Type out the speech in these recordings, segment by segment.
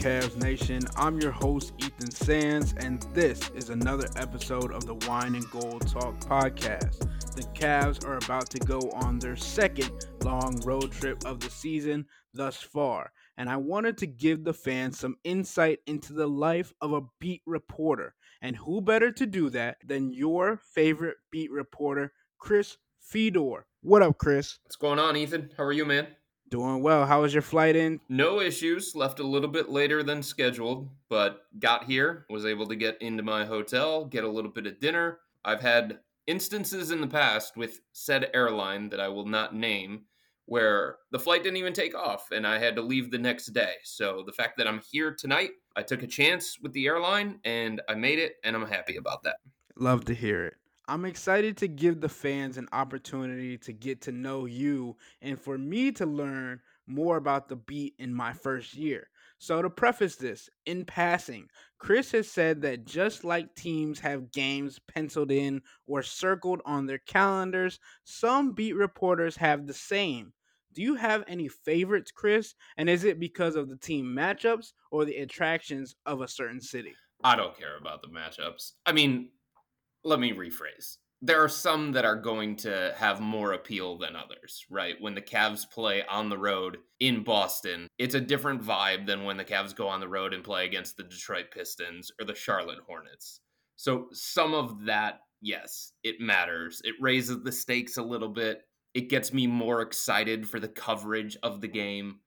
Cavs Nation? I'm your host, Ethan Sands, and this is another episode of the Wine and Gold Talk podcast. The Cavs are about to go on their second long road trip of the season thus far, and I wanted to give the fans some insight into the life of a beat reporter. And who better to do that than your favorite beat reporter, Chris Fedor? What up, Chris? What's going on, Ethan? How are you, man? Doing well. How was your flight in? No issues. Left a little bit later than scheduled, but got here, was able to get into my hotel, get a little bit of dinner. I've had instances in the past with said airline that I will not name where the flight didn't even take off and I had to leave the next day. So the fact that I'm here tonight, I took a chance with the airline and I made it and I'm happy about that. Love to hear it. I'm excited to give the fans an opportunity to get to know you and for me to learn more about the beat in my first year. So, to preface this, in passing, Chris has said that just like teams have games penciled in or circled on their calendars, some beat reporters have the same. Do you have any favorites, Chris? And is it because of the team matchups or the attractions of a certain city? I don't care about the matchups. I mean, let me rephrase. There are some that are going to have more appeal than others, right? When the Cavs play on the road in Boston, it's a different vibe than when the Cavs go on the road and play against the Detroit Pistons or the Charlotte Hornets. So, some of that, yes, it matters. It raises the stakes a little bit. It gets me more excited for the coverage of the game.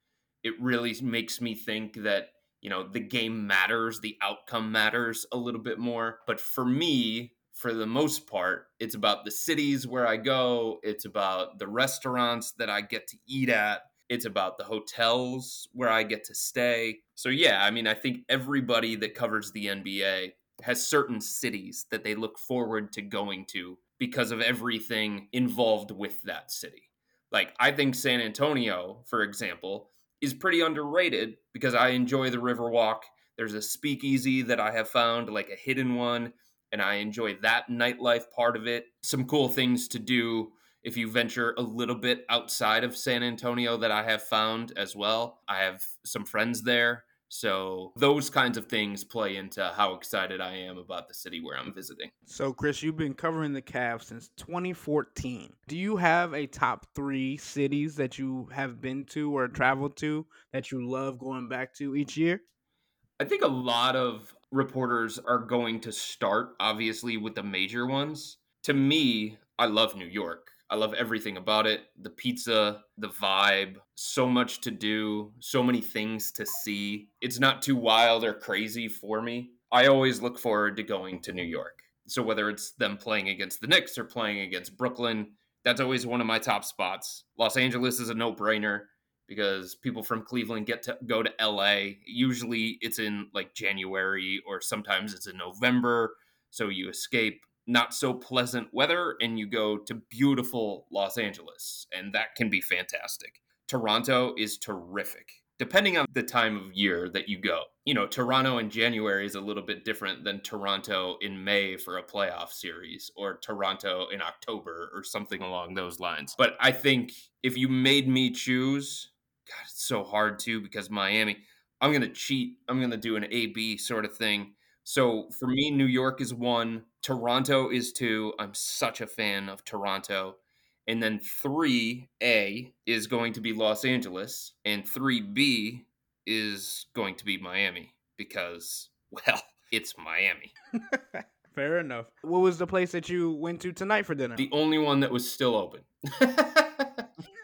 It really makes me think that you know the game matters the outcome matters a little bit more but for me for the most part, it's about the cities where I go, it's about the restaurants that I get to eat at, it's about the hotels where I get to stay. So, yeah, I mean, I think everybody that covers the NBA has certain cities that they look forward to going to because of everything involved with that city. Like, I think San Antonio, for example, is pretty underrated because I enjoy the Riverwalk. There's a speakeasy that I have found, like a hidden one and I enjoy that nightlife part of it. Some cool things to do if you venture a little bit outside of San Antonio that I have found as well. I have some friends there. So those kinds of things play into how excited I am about the city where I'm visiting. So Chris, you've been covering the Cavs since 2014. Do you have a top 3 cities that you have been to or traveled to that you love going back to each year? I think a lot of reporters are going to start, obviously, with the major ones. To me, I love New York. I love everything about it the pizza, the vibe, so much to do, so many things to see. It's not too wild or crazy for me. I always look forward to going to New York. So whether it's them playing against the Knicks or playing against Brooklyn, that's always one of my top spots. Los Angeles is a no brainer because people from Cleveland get to go to LA. Usually it's in like January or sometimes it's in November. So you escape not so pleasant weather and you go to beautiful Los Angeles, and that can be fantastic. Toronto is terrific. Depending on the time of year that you go. You know, Toronto in January is a little bit different than Toronto in May for a playoff series or Toronto in October or something along those lines. But I think if you made me choose, God, it's so hard too because Miami. I'm gonna cheat. I'm gonna do an A B sort of thing. So for me, New York is one. Toronto is two. I'm such a fan of Toronto. And then three A is going to be Los Angeles, and three B is going to be Miami because, well, it's Miami. Fair enough. What was the place that you went to tonight for dinner? The only one that was still open.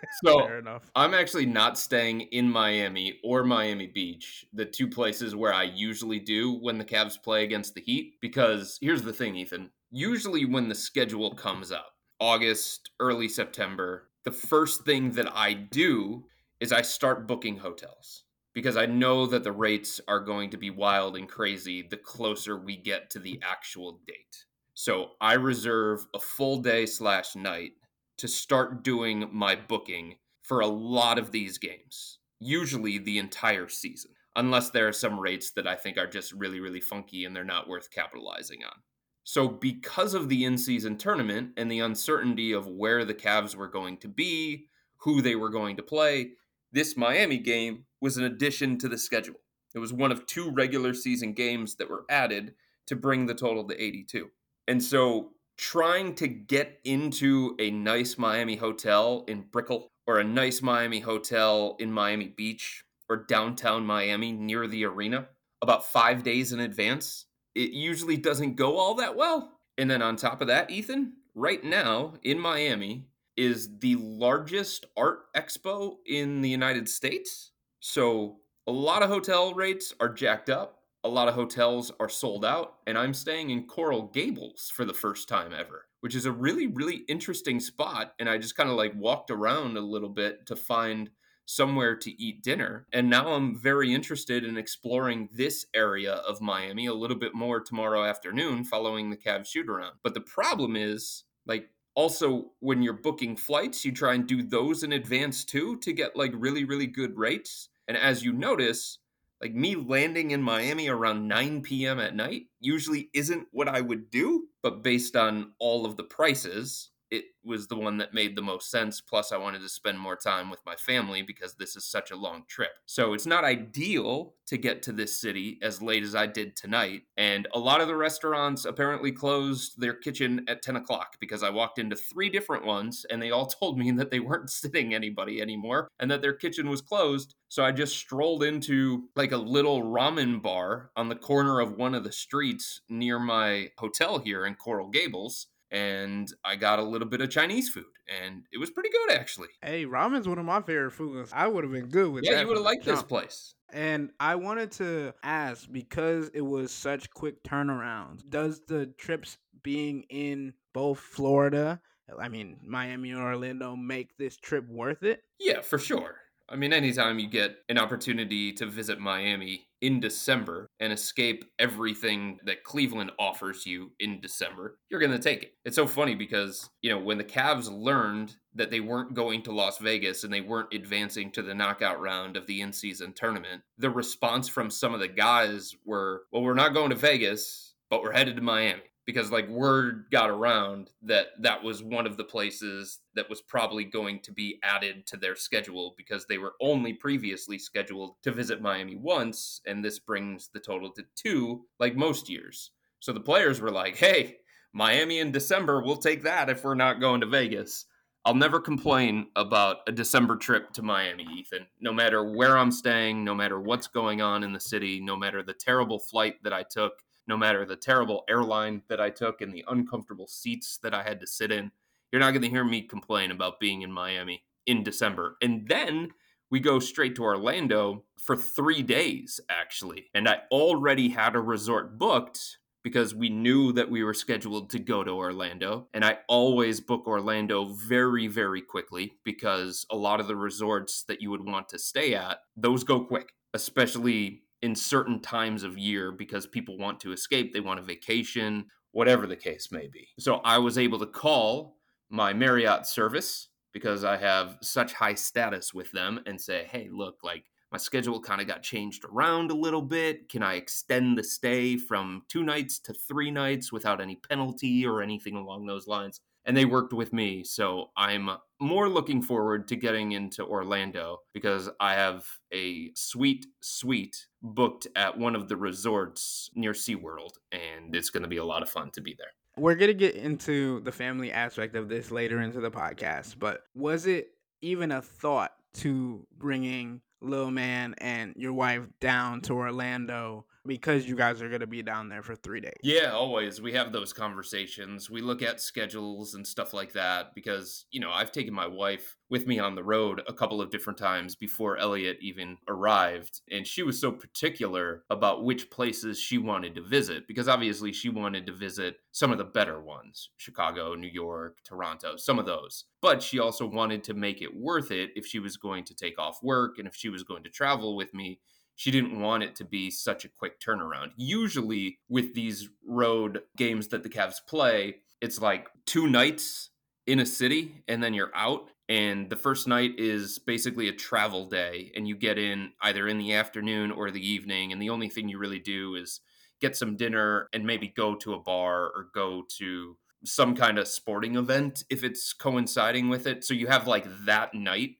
so Fair enough. I'm actually not staying in Miami or Miami Beach, the two places where I usually do when the Cavs play against the Heat. Because here's the thing, Ethan. Usually, when the schedule comes up, August, early September, the first thing that I do is I start booking hotels because I know that the rates are going to be wild and crazy the closer we get to the actual date. So I reserve a full day slash night to start doing my booking for a lot of these games, usually the entire season, unless there are some rates that I think are just really, really funky and they're not worth capitalizing on. So, because of the in season tournament and the uncertainty of where the Cavs were going to be, who they were going to play, this Miami game was an addition to the schedule. It was one of two regular season games that were added to bring the total to 82. And so trying to get into a nice Miami hotel in Brickell or a nice Miami hotel in Miami Beach or downtown Miami near the arena about five days in advance, it usually doesn't go all that well. And then on top of that, Ethan, right now in Miami is the largest art expo in the United States. So a lot of hotel rates are jacked up a lot of hotels are sold out, and I'm staying in Coral Gables for the first time ever, which is a really, really interesting spot. And I just kind of like walked around a little bit to find somewhere to eat dinner. And now I'm very interested in exploring this area of Miami a little bit more tomorrow afternoon following the Cavs shoot around. But the problem is, like, also when you're booking flights, you try and do those in advance too to get like really, really good rates. And as you notice, like me landing in Miami around 9 p.m. at night usually isn't what I would do, but based on all of the prices, it was the one that made the most sense. Plus, I wanted to spend more time with my family because this is such a long trip. So it's not ideal to get to this city as late as I did tonight. And a lot of the restaurants apparently closed their kitchen at 10 o'clock because I walked into three different ones and they all told me that they weren't sitting anybody anymore and that their kitchen was closed. So I just strolled into like a little ramen bar on the corner of one of the streets near my hotel here in Coral Gables and I got a little bit of Chinese food, and it was pretty good actually. Hey, ramen's one of my favorite foods. I would have been good with yeah, that. Yeah, you would have liked this place. And I wanted to ask because it was such quick turnarounds. Does the trips being in both Florida, I mean Miami or Orlando, make this trip worth it? Yeah, for sure. I mean, anytime you get an opportunity to visit Miami in December and escape everything that Cleveland offers you in December, you're going to take it. It's so funny because, you know, when the Cavs learned that they weren't going to Las Vegas and they weren't advancing to the knockout round of the in season tournament, the response from some of the guys were, well, we're not going to Vegas, but we're headed to Miami because like word got around that that was one of the places that was probably going to be added to their schedule because they were only previously scheduled to visit Miami once and this brings the total to 2 like most years. So the players were like, "Hey, Miami in December, we'll take that if we're not going to Vegas." I'll never complain about a December trip to Miami, Ethan. No matter where I'm staying, no matter what's going on in the city, no matter the terrible flight that I took, no matter the terrible airline that I took and the uncomfortable seats that I had to sit in. You're not going to hear me complain about being in Miami in December. And then we go straight to Orlando for three days, actually. And I already had a resort booked because we knew that we were scheduled to go to Orlando. And I always book Orlando very, very quickly because a lot of the resorts that you would want to stay at, those go quick, especially in certain times of year because people want to escape, they want a vacation, whatever the case may be. So I was able to call my Marriott service because I have such high status with them and say, hey, look, like my schedule kind of got changed around a little bit. Can I extend the stay from two nights to three nights without any penalty or anything along those lines? And they worked with me. So I'm more looking forward to getting into Orlando because I have a sweet suite booked at one of the resorts near SeaWorld, and it's going to be a lot of fun to be there. We're going to get into the family aspect of this later into the podcast, but was it even a thought to bringing Lil Man and your wife down to Orlando because you guys are going to be down there for three days. Yeah, always. We have those conversations. We look at schedules and stuff like that because, you know, I've taken my wife with me on the road a couple of different times before Elliot even arrived. And she was so particular about which places she wanted to visit because obviously she wanted to visit some of the better ones Chicago, New York, Toronto, some of those. But she also wanted to make it worth it if she was going to take off work and if she was going to travel with me she didn't want it to be such a quick turnaround. Usually, with these road games that the Cavs play, it's like two nights in a city and then you're out. And the first night is basically a travel day, and you get in either in the afternoon or the evening. And the only thing you really do is get some dinner and maybe go to a bar or go to some kind of sporting event if it's coinciding with it. So you have like that night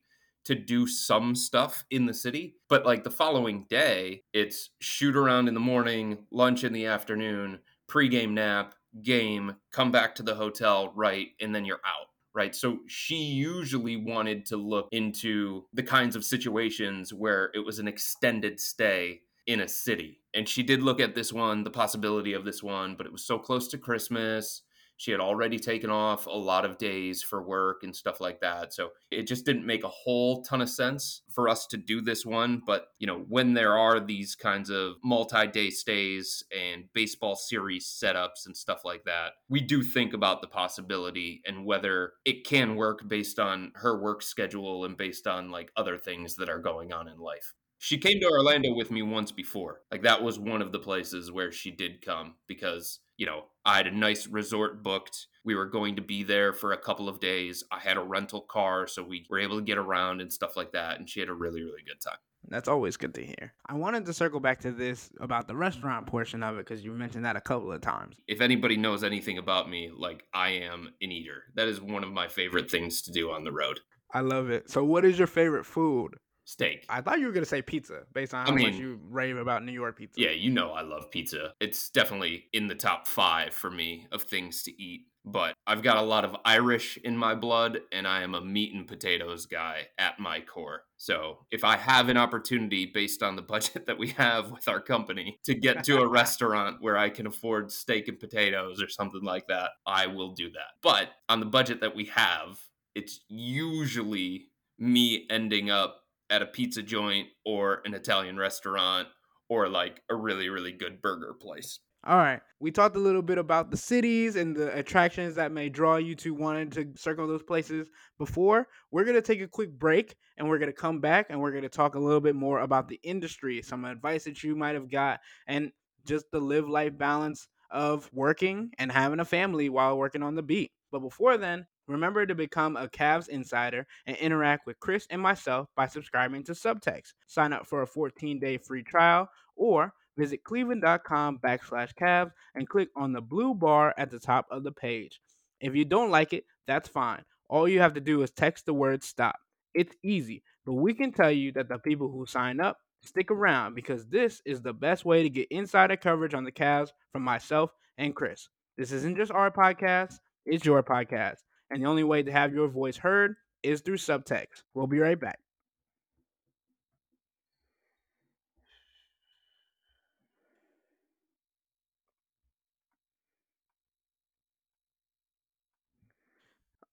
to do some stuff in the city. But like the following day, it's shoot around in the morning, lunch in the afternoon, pregame nap, game, come back to the hotel, right, and then you're out right? So she usually wanted to look into the kinds of situations where it was an extended stay in a city. And she did look at this one, the possibility of this one, but it was so close to Christmas. She had already taken off a lot of days for work and stuff like that. So it just didn't make a whole ton of sense for us to do this one. But, you know, when there are these kinds of multi day stays and baseball series setups and stuff like that, we do think about the possibility and whether it can work based on her work schedule and based on like other things that are going on in life. She came to Orlando with me once before. Like that was one of the places where she did come because, you know, I had a nice resort booked. We were going to be there for a couple of days. I had a rental car, so we were able to get around and stuff like that. And she had a really, really good time. That's always good to hear. I wanted to circle back to this about the restaurant portion of it because you mentioned that a couple of times. If anybody knows anything about me, like I am an eater. That is one of my favorite things to do on the road. I love it. So, what is your favorite food? Steak. I thought you were gonna say pizza based on how I mean, much you rave about New York pizza. Yeah, you know I love pizza. It's definitely in the top five for me of things to eat. But I've got a lot of Irish in my blood, and I am a meat and potatoes guy at my core. So if I have an opportunity based on the budget that we have with our company to get to a restaurant where I can afford steak and potatoes or something like that, I will do that. But on the budget that we have, it's usually me ending up at a pizza joint or an Italian restaurant or like a really, really good burger place. All right. We talked a little bit about the cities and the attractions that may draw you to wanting to circle those places before. We're going to take a quick break and we're going to come back and we're going to talk a little bit more about the industry, some advice that you might have got, and just the live life balance of working and having a family while working on the beat. But before then, Remember to become a Cavs insider and interact with Chris and myself by subscribing to Subtext. Sign up for a 14-day free trial or visit cleveland.com backslash Cavs and click on the blue bar at the top of the page. If you don't like it, that's fine. All you have to do is text the word stop. It's easy, but we can tell you that the people who sign up stick around because this is the best way to get insider coverage on the Cavs from myself and Chris. This isn't just our podcast, it's your podcast and the only way to have your voice heard is through subtext. We'll be right back.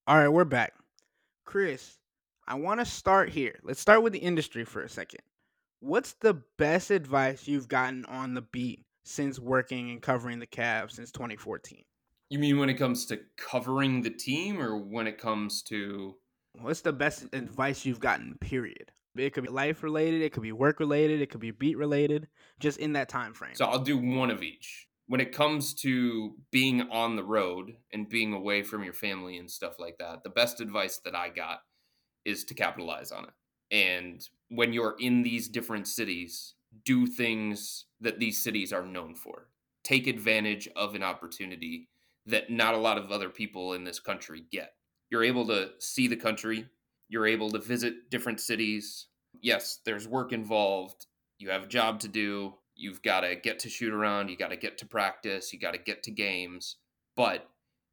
All right, we're back. Chris, I want to start here. Let's start with the industry for a second. What's the best advice you've gotten on the beat since working and covering the Cavs since 2014? You mean when it comes to covering the team or when it comes to what's the best advice you've gotten period? It could be life related, it could be work related, it could be beat related, just in that time frame. So I'll do one of each. When it comes to being on the road and being away from your family and stuff like that, the best advice that I got is to capitalize on it. And when you're in these different cities, do things that these cities are known for. Take advantage of an opportunity that not a lot of other people in this country get. You're able to see the country, you're able to visit different cities. Yes, there's work involved. You have a job to do. You've got to get to shoot around. You got to get to practice. You got to get to games. But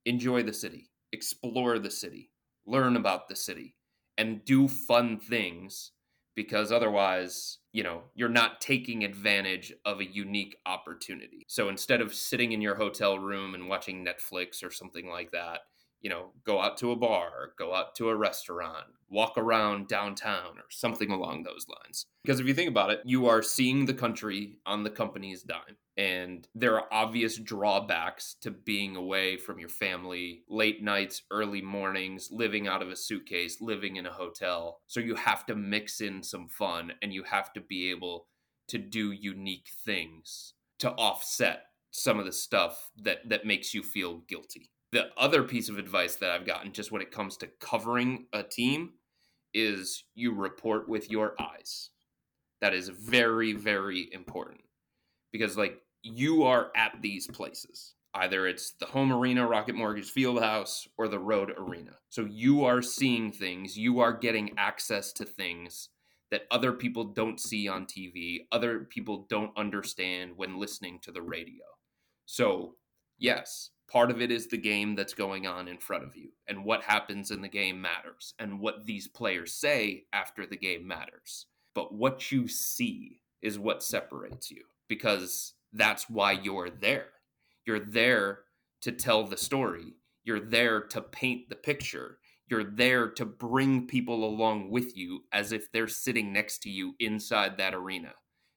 enjoy the city, explore the city, learn about the city, and do fun things because otherwise, you know, you're not taking advantage of a unique opportunity. So instead of sitting in your hotel room and watching Netflix or something like that, you know, go out to a bar, go out to a restaurant, walk around downtown or something along those lines. Because if you think about it, you are seeing the country on the company's dime. And there are obvious drawbacks to being away from your family, late nights, early mornings, living out of a suitcase, living in a hotel. So you have to mix in some fun and you have to be able to do unique things to offset some of the stuff that that makes you feel guilty. The other piece of advice that I've gotten just when it comes to covering a team is you report with your eyes. That is very very important because like you are at these places. Either it's the home arena, Rocket Mortgage Fieldhouse, or the road arena. So you are seeing things, you are getting access to things that other people don't see on TV, other people don't understand when listening to the radio. So, yes, part of it is the game that's going on in front of you, and what happens in the game matters, and what these players say after the game matters. But what you see is what separates you because that's why you're there. You're there to tell the story, you're there to paint the picture you're there to bring people along with you as if they're sitting next to you inside that arena.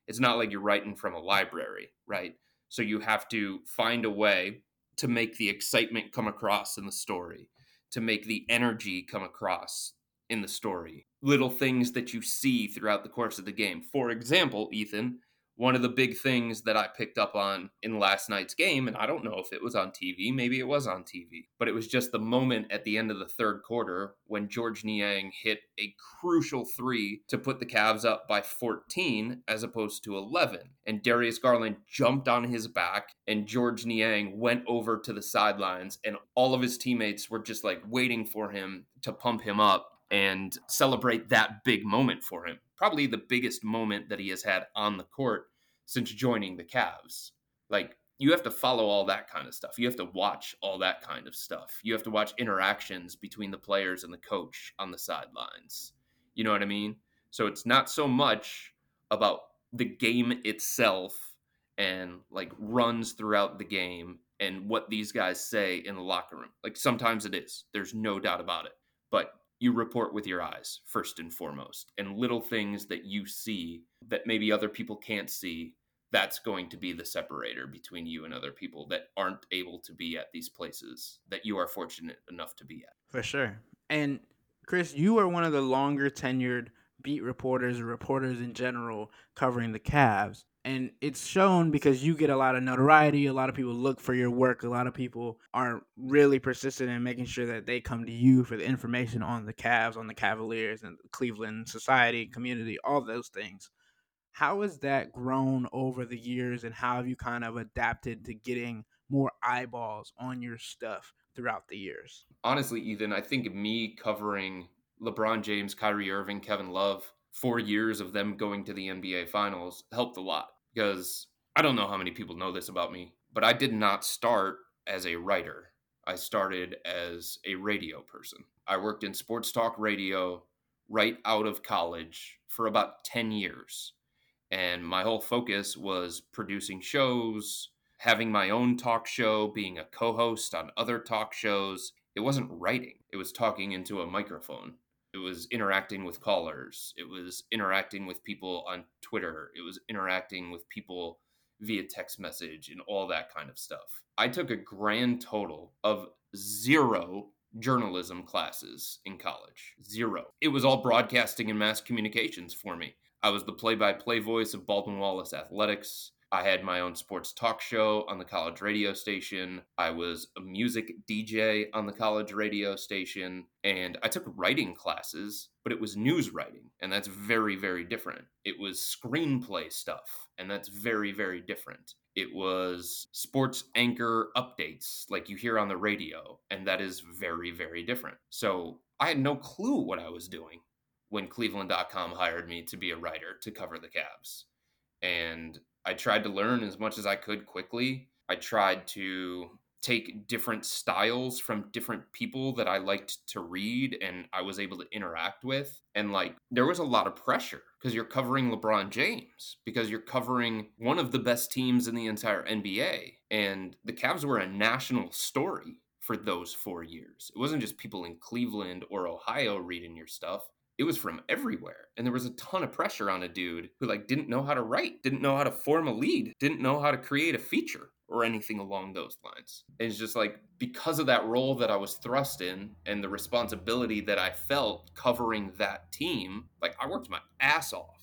It's not like you're writing from a library, right? So you have to find a way to make the excitement come across in the story, to make the energy come across in the story. Little things that you see throughout the course of the game. For example, Ethan, one of the big things that I picked up on in last night's game, and I don't know if it was on TV, maybe it was on TV, but it was just the moment at the end of the third quarter when Georges Niang hit a crucial three to put the Cavs up by 14 as opposed to 11. And Darius Garland jumped on his back, and Georges Niang went over to the sidelines, and all of his teammates were just like waiting for him to pump him up and celebrate that big moment for him probably the biggest moment that he has had on the court since joining the Cavs. Like you have to follow all that kind of stuff. You have to watch all that kind of stuff. You have to watch interactions between the players and the coach on the sidelines. You know what I mean? So it's not so much about the game itself and like runs throughout the game and what these guys say in the locker room. Like sometimes it is. There's no doubt about it. But you report with your eyes first and foremost and little things that you see that maybe other people can't see that's going to be the separator between you and other people that aren't able to be at these places that you are fortunate enough to be at. For sure. And chris you are one of the longer tenured beat reporters or reporters in general covering the Cavs and it's shown because you get a lot of notoriety a lot of people look for your work a lot of people are really persistent in making sure that they come to you for the information on the Cavs on the Cavaliers and the Cleveland society community all those things. How has that grown over the years and how have you kind of adapted to getting more eyeballs on your stuff throughout the years? Honestly ethan i think me covering lebron james kyrie irving kevin love four years of them going to the nba finals helped a lot because I don't know how many people know this about me, but I did not start as a writer. I started as a radio person. I worked in sports talk radio right out of college for about 10 years. And my whole focus was producing shows, having my own talk show, being a co host on other talk shows. It wasn't writing, it was talking into a microphone. It was interacting with callers. It was interacting with people on Twitter. It was interacting with people via text message and all that kind of stuff. I took a grand total of zero journalism classes in college. Zero. It was all broadcasting and mass communications for me. I was the play by play voice of Baldwin Wallace Athletics. I had my own sports talk show on the college radio station. I was a music DJ on the college radio station. And I took writing classes, but it was news writing. And that's very, very different. It was screenplay stuff. And that's very, very different. It was sports anchor updates like you hear on the radio. And that is very, very different. So I had no clue what I was doing when Cleveland.com hired me to be a writer to cover the Cavs. And I tried to learn as much as I could quickly. I tried to take different styles from different people that I liked to read and I was able to interact with. And like, there was a lot of pressure because you're covering LeBron James, because you're covering one of the best teams in the entire NBA. And the Cavs were a national story for those four years. It wasn't just people in Cleveland or Ohio reading your stuff it was from everywhere and there was a ton of pressure on a dude who like didn't know how to write didn't know how to form a lead didn't know how to create a feature or anything along those lines. And it's just like because of that role that i was thrust in and the responsibility that i felt covering that team like i worked my ass off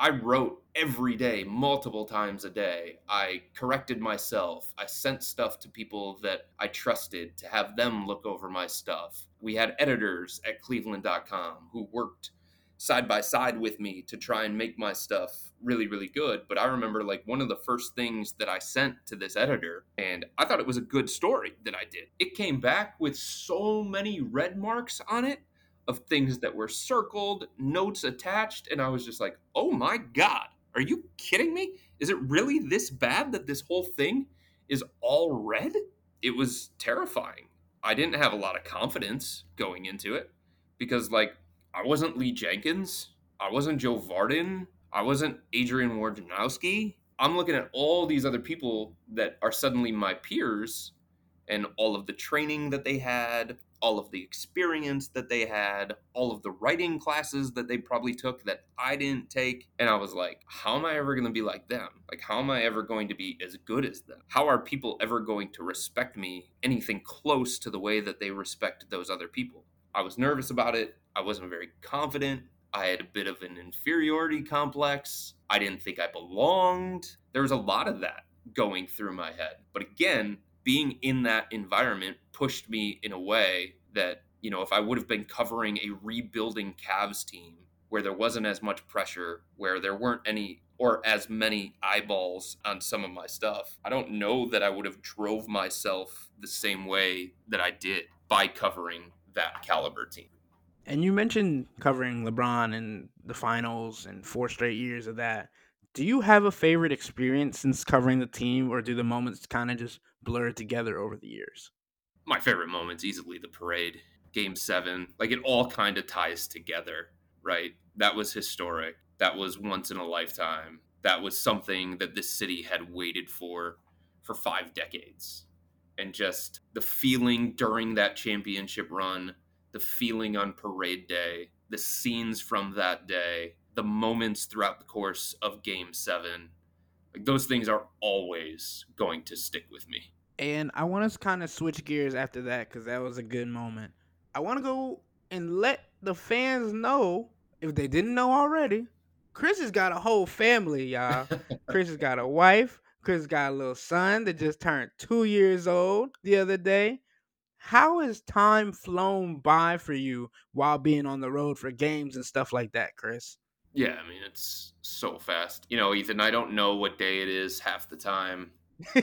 I wrote every day, multiple times a day. I corrected myself. I sent stuff to people that I trusted to have them look over my stuff. We had editors at cleveland.com who worked side by side with me to try and make my stuff really, really good. But I remember like one of the first things that I sent to this editor, and I thought it was a good story that I did. It came back with so many red marks on it of things that were circled, notes attached, and I was just like, oh my God, are you kidding me? Is it really this bad that this whole thing is all red? It was terrifying. I didn't have a lot of confidence going into it because, like, I wasn't Lee Jenkins. I wasn't Joe Vardon. I wasn't Adrian Wojnarowski. I'm looking at all these other people that are suddenly my peers and all of the training that they had, all of the experience that they had, all of the writing classes that they probably took that I didn't take. And I was like, how am I ever going to be like them? Like, how am I ever going to be as good as them? How are people ever going to respect me anything close to the way that they respect those other people? I was nervous about it. I wasn't very confident. I had a bit of an inferiority complex. I didn't think I belonged. There was a lot of that going through my head. But again, being in that environment pushed me in a way that, you know, if I would have been covering a rebuilding Cavs team where there wasn't as much pressure, where there weren't any or as many eyeballs on some of my stuff, I don't know that I would have drove myself the same way that I did by covering that caliber team. And you mentioned covering LeBron in the finals and four straight years of that. Do you have a favorite experience since covering the team, or do the moments kind of just blur together over the years? My favorite moment's easily the parade, game seven. Like it all kind of ties together, right? That was historic. That was once in a lifetime. That was something that this city had waited for for five decades. And just the feeling during that championship run, the feeling on parade day, the scenes from that day, the moments throughout the course of game seven, like those things are always going to stick with me. And I want to kind of switch gears after that because that was a good moment. I want to go and let the fans know, if they didn't know already, Chris has got a whole family, y'all. Chris has got a wife. Chris got a little son that just turned two years old the other day. How has time flown by for you while being on the road for games and stuff like that, Chris? Yeah, I mean, it's so fast. You know, Ethan, I don't know what day it is half the time.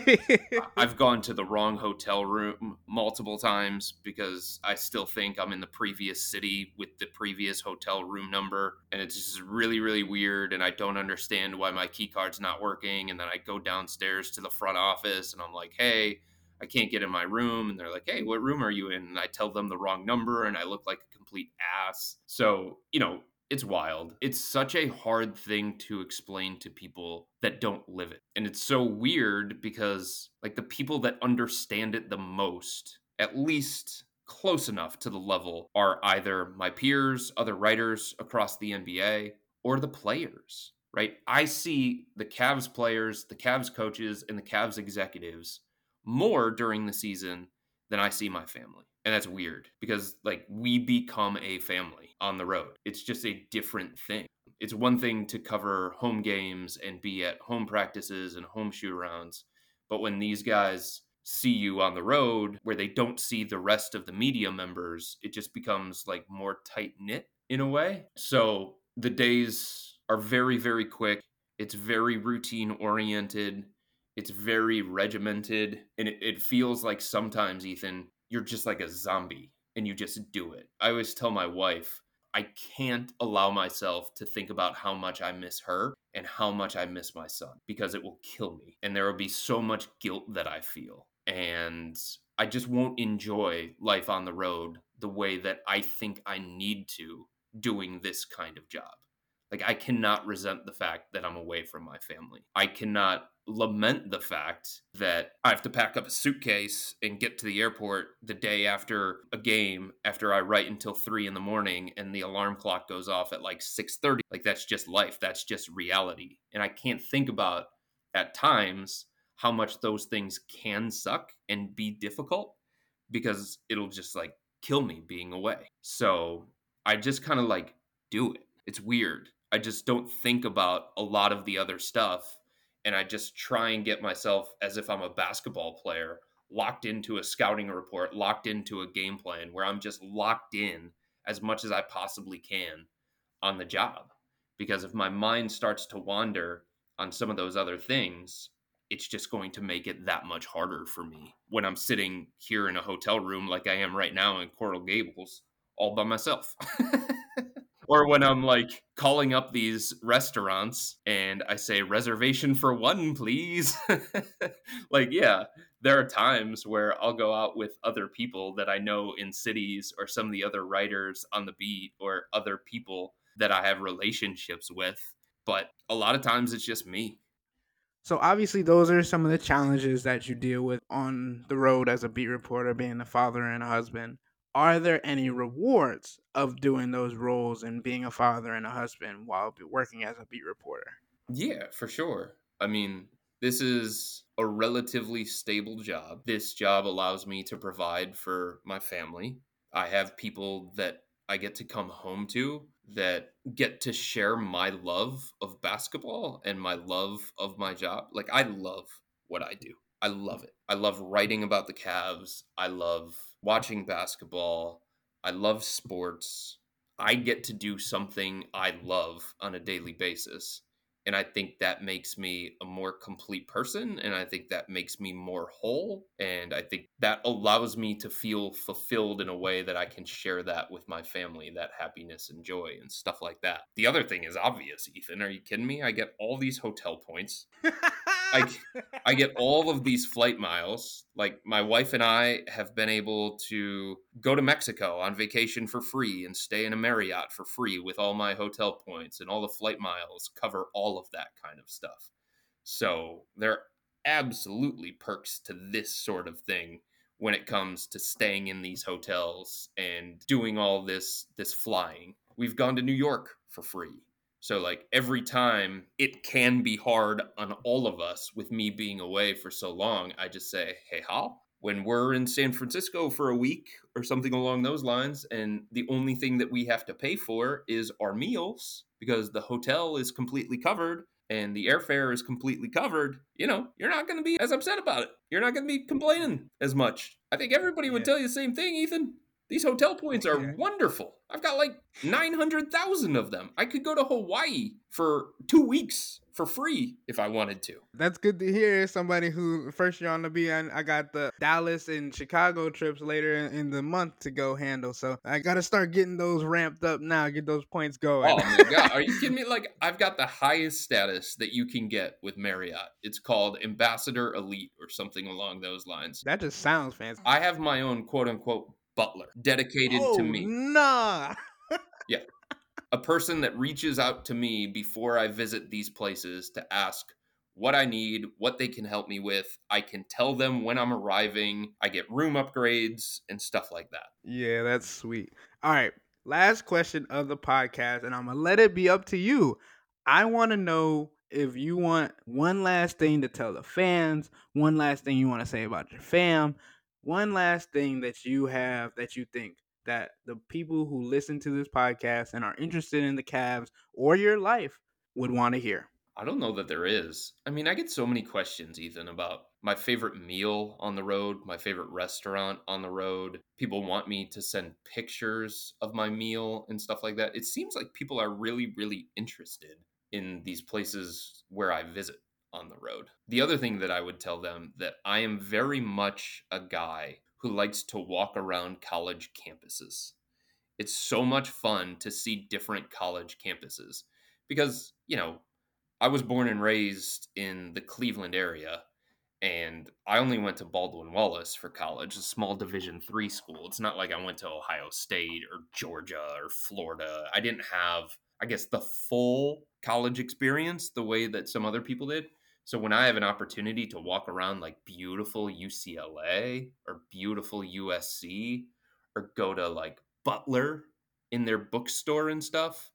I've gone to the wrong hotel room multiple times because I still think I'm in the previous city with the previous hotel room number. And it's just really, really weird. And I don't understand why my key card's not working. And then I go downstairs to the front office and I'm like, hey, I can't get in my room. And they're like, hey, what room are you in? And I tell them the wrong number and I look like a complete ass. So, you know, it's wild. It's such a hard thing to explain to people that don't live it. And it's so weird because, like, the people that understand it the most, at least close enough to the level, are either my peers, other writers across the NBA, or the players, right? I see the Cavs players, the Cavs coaches, and the Cavs executives more during the season than I see my family. And that's weird because, like, we become a family on the road. It's just a different thing. It's one thing to cover home games and be at home practices and home shoot arounds. But when these guys see you on the road where they don't see the rest of the media members, it just becomes like more tight knit in a way. So the days are very, very quick. It's very routine oriented. It's very regimented. And it, it feels like sometimes, Ethan, you're just like a zombie and you just do it. I always tell my wife, I can't allow myself to think about how much I miss her and how much I miss my son because it will kill me. And there will be so much guilt that I feel. And I just won't enjoy life on the road the way that I think I need to doing this kind of job. Like, I cannot resent the fact that I'm away from my family. I cannot lament the fact that I have to pack up a suitcase and get to the airport the day after a game after I write until three in the morning and the alarm clock goes off at like 6:30. Like that's just life. That's just reality. And I can't think about at times how much those things can suck and be difficult because it'll just like kill me being away. So I just kind of like do it. It's weird. I just don't think about a lot of the other stuff and I just try and get myself as if I'm a basketball player locked into a scouting report, locked into a game plan where I'm just locked in as much as I possibly can on the job. Because if my mind starts to wander on some of those other things, it's just going to make it that much harder for me when I'm sitting here in a hotel room like I am right now in Coral Gables all by myself. or when I'm like calling up these restaurants and I say reservation for one, please. like, yeah, there are times where I'll go out with other people that I know in cities or some of the other writers on the beat or other people that I have relationships with. But a lot of times it's just me. So obviously those are some of the challenges that you deal with on the road as a beat reporter, being a father and a husband are there any rewards of doing those roles and being a father and a husband while working as a beat reporter? Yeah, for sure. I mean, this is a relatively stable job. This job allows me to provide for my family. I have people that I get to come home to that get to share my love of basketball and my love of my job. Like, I love what I do. I love it. I love writing about the Cavs. I love watching basketball. I love sports. I get to do something I love on a daily basis. And I think that makes me a more complete person. And I think that makes me more whole. And I think that allows me to feel fulfilled in a way that I can share that with my family, that happiness and joy and stuff like that. The other thing is obvious, Ethan. Are you kidding me? I get all these hotel points. I, I get all of these flight miles. Like my wife and I have been able to go to Mexico on vacation for free and stay in a Marriott for free with all my hotel points and all the flight miles cover all of that kind of stuff. So there are absolutely perks to this sort of thing when it comes to staying in these hotels and doing all this this flying. We've gone to New York for free so, like, every time it can be hard on all of us with me being away for so long, I just say, hey, Hal, when we're in San Francisco for a week or something along those lines, and the only thing that we have to pay for is our meals because the hotel is completely covered and the airfare is completely covered, you know, you're not going to be as upset about it. You're not going to be complaining as much. I think everybody would tell you the same thing, Ethan. These hotel points are wonderful. I've got like 900,000 of them. I could go to Hawaii for two weeks for free if I wanted to. That's good to hear. Somebody who first year on the beat, I got the Dallas and Chicago trips later in, the month to go handle. So I got to start getting those ramped up now, get those points oh going. Oh my God. Are you kidding me? Like, I've got the highest status that you can get with Marriott. It's called Ambassador Elite or something along those lines. That just sounds fancy. I have my own quote unquote butler dedicated oh, to me. Nah. yeah. A person that reaches out to me before I visit these places to ask what I need, what they can help me with. I can tell them when I'm arriving. I get room upgrades and stuff like that. Yeah, that's sweet. All right. Last question of the podcast, and I'm going to let it be up to you. I want to know if you want one last thing to tell the fans, one last thing you want to say about your fam, one last thing that you have that you think that the people who listen to this podcast and are interested in the Cavs or your life would want to hear? I don't know that there is. I mean, I get so many questions, Ethan, about my favorite meal on the road, my favorite restaurant on the road. People want me to send pictures of my meal and stuff like that. It seems like people are really, really interested in these places where I visit on the road. The other thing that I would tell them that I am very much a guy who likes to walk around college campuses. It's so much fun to see different college campuses because, you know, I was born and raised in the Cleveland area and I only went to Baldwin Wallace for college, a small Division 3 school. It's not like I went to Ohio State or Georgia or Florida. I didn't have I guess the full college experience the way that some other people did. So when I have an opportunity to walk around like beautiful UCLA or beautiful USC or go to like Butler in their bookstore and stuff,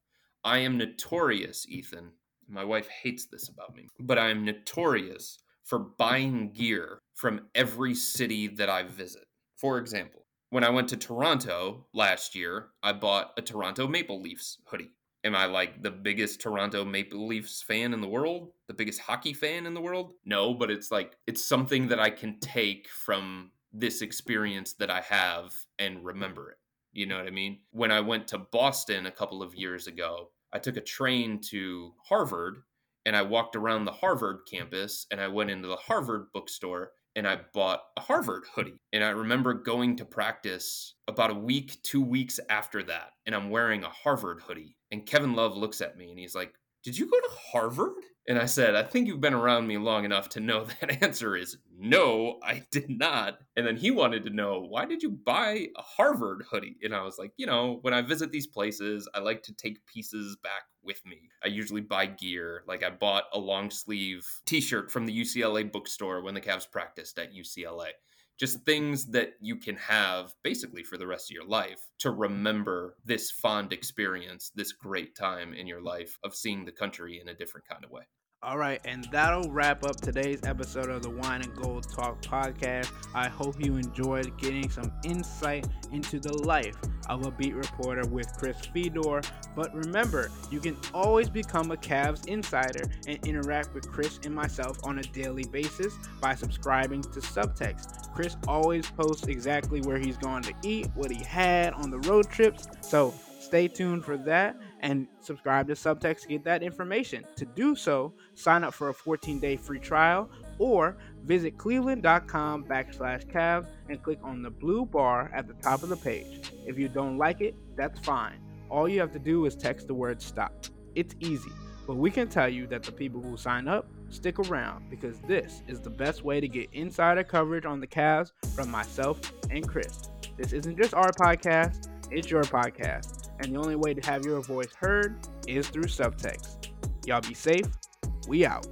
I am notorious, Ethan. My wife hates this about me, but I am notorious for buying gear from every city that I visit. For example, when I went to Toronto last year, I bought a Toronto Maple Leafs hoodie. Am I like the biggest Toronto Maple Leafs fan in the world? The biggest hockey fan in the world? No, but it's like it's something that I can take from this experience that I have and remember it. You know what I mean? When I went to Boston a couple of years ago, I took a train to Harvard and I walked around the Harvard campus and I went into the Harvard bookstore and I bought a Harvard hoodie. And I remember going to practice about a week, two weeks after that, and I'm wearing a Harvard hoodie. And Kevin Love looks at me and he's like, Did you go to Harvard? And I said, I think you've been around me long enough to know that answer is no, I did not. And then he wanted to know, why did you buy a Harvard hoodie? And I was like, you know, when I visit these places, I like to take pieces back with me. I usually buy gear. Like I bought a long sleeve t shirt from the UCLA bookstore when the Cavs practiced at UCLA just things that you can have basically for the rest of your life to remember this fond experience, this great time in your life of seeing the country in a different kind of way. All right, and that'll wrap up today's episode of the Wine and Gold Talk podcast. I hope you enjoyed getting some insight into the life of a beat reporter with Chris Fedor. But remember, you can always become a Cavs insider and interact with Chris and myself on a daily basis by subscribing to Subtext. Chris always posts exactly where he's going to eat, what he had on the road trips. So stay tuned for that and subscribe to Subtext to get that information. To do so, sign up for a 14-day free trial or visit cleveland.com backslash Cavs and click on the blue bar at the top of the page. If you don't like it, that's fine. All you have to do is text the word stop. It's easy, but we can tell you that the people who sign up stick around because this is the best way to get insider coverage on the Cavs from myself and Chris. This isn't just our podcast, it's your podcast and the only way to have your voice heard is through subtext. Y'all be safe. We out.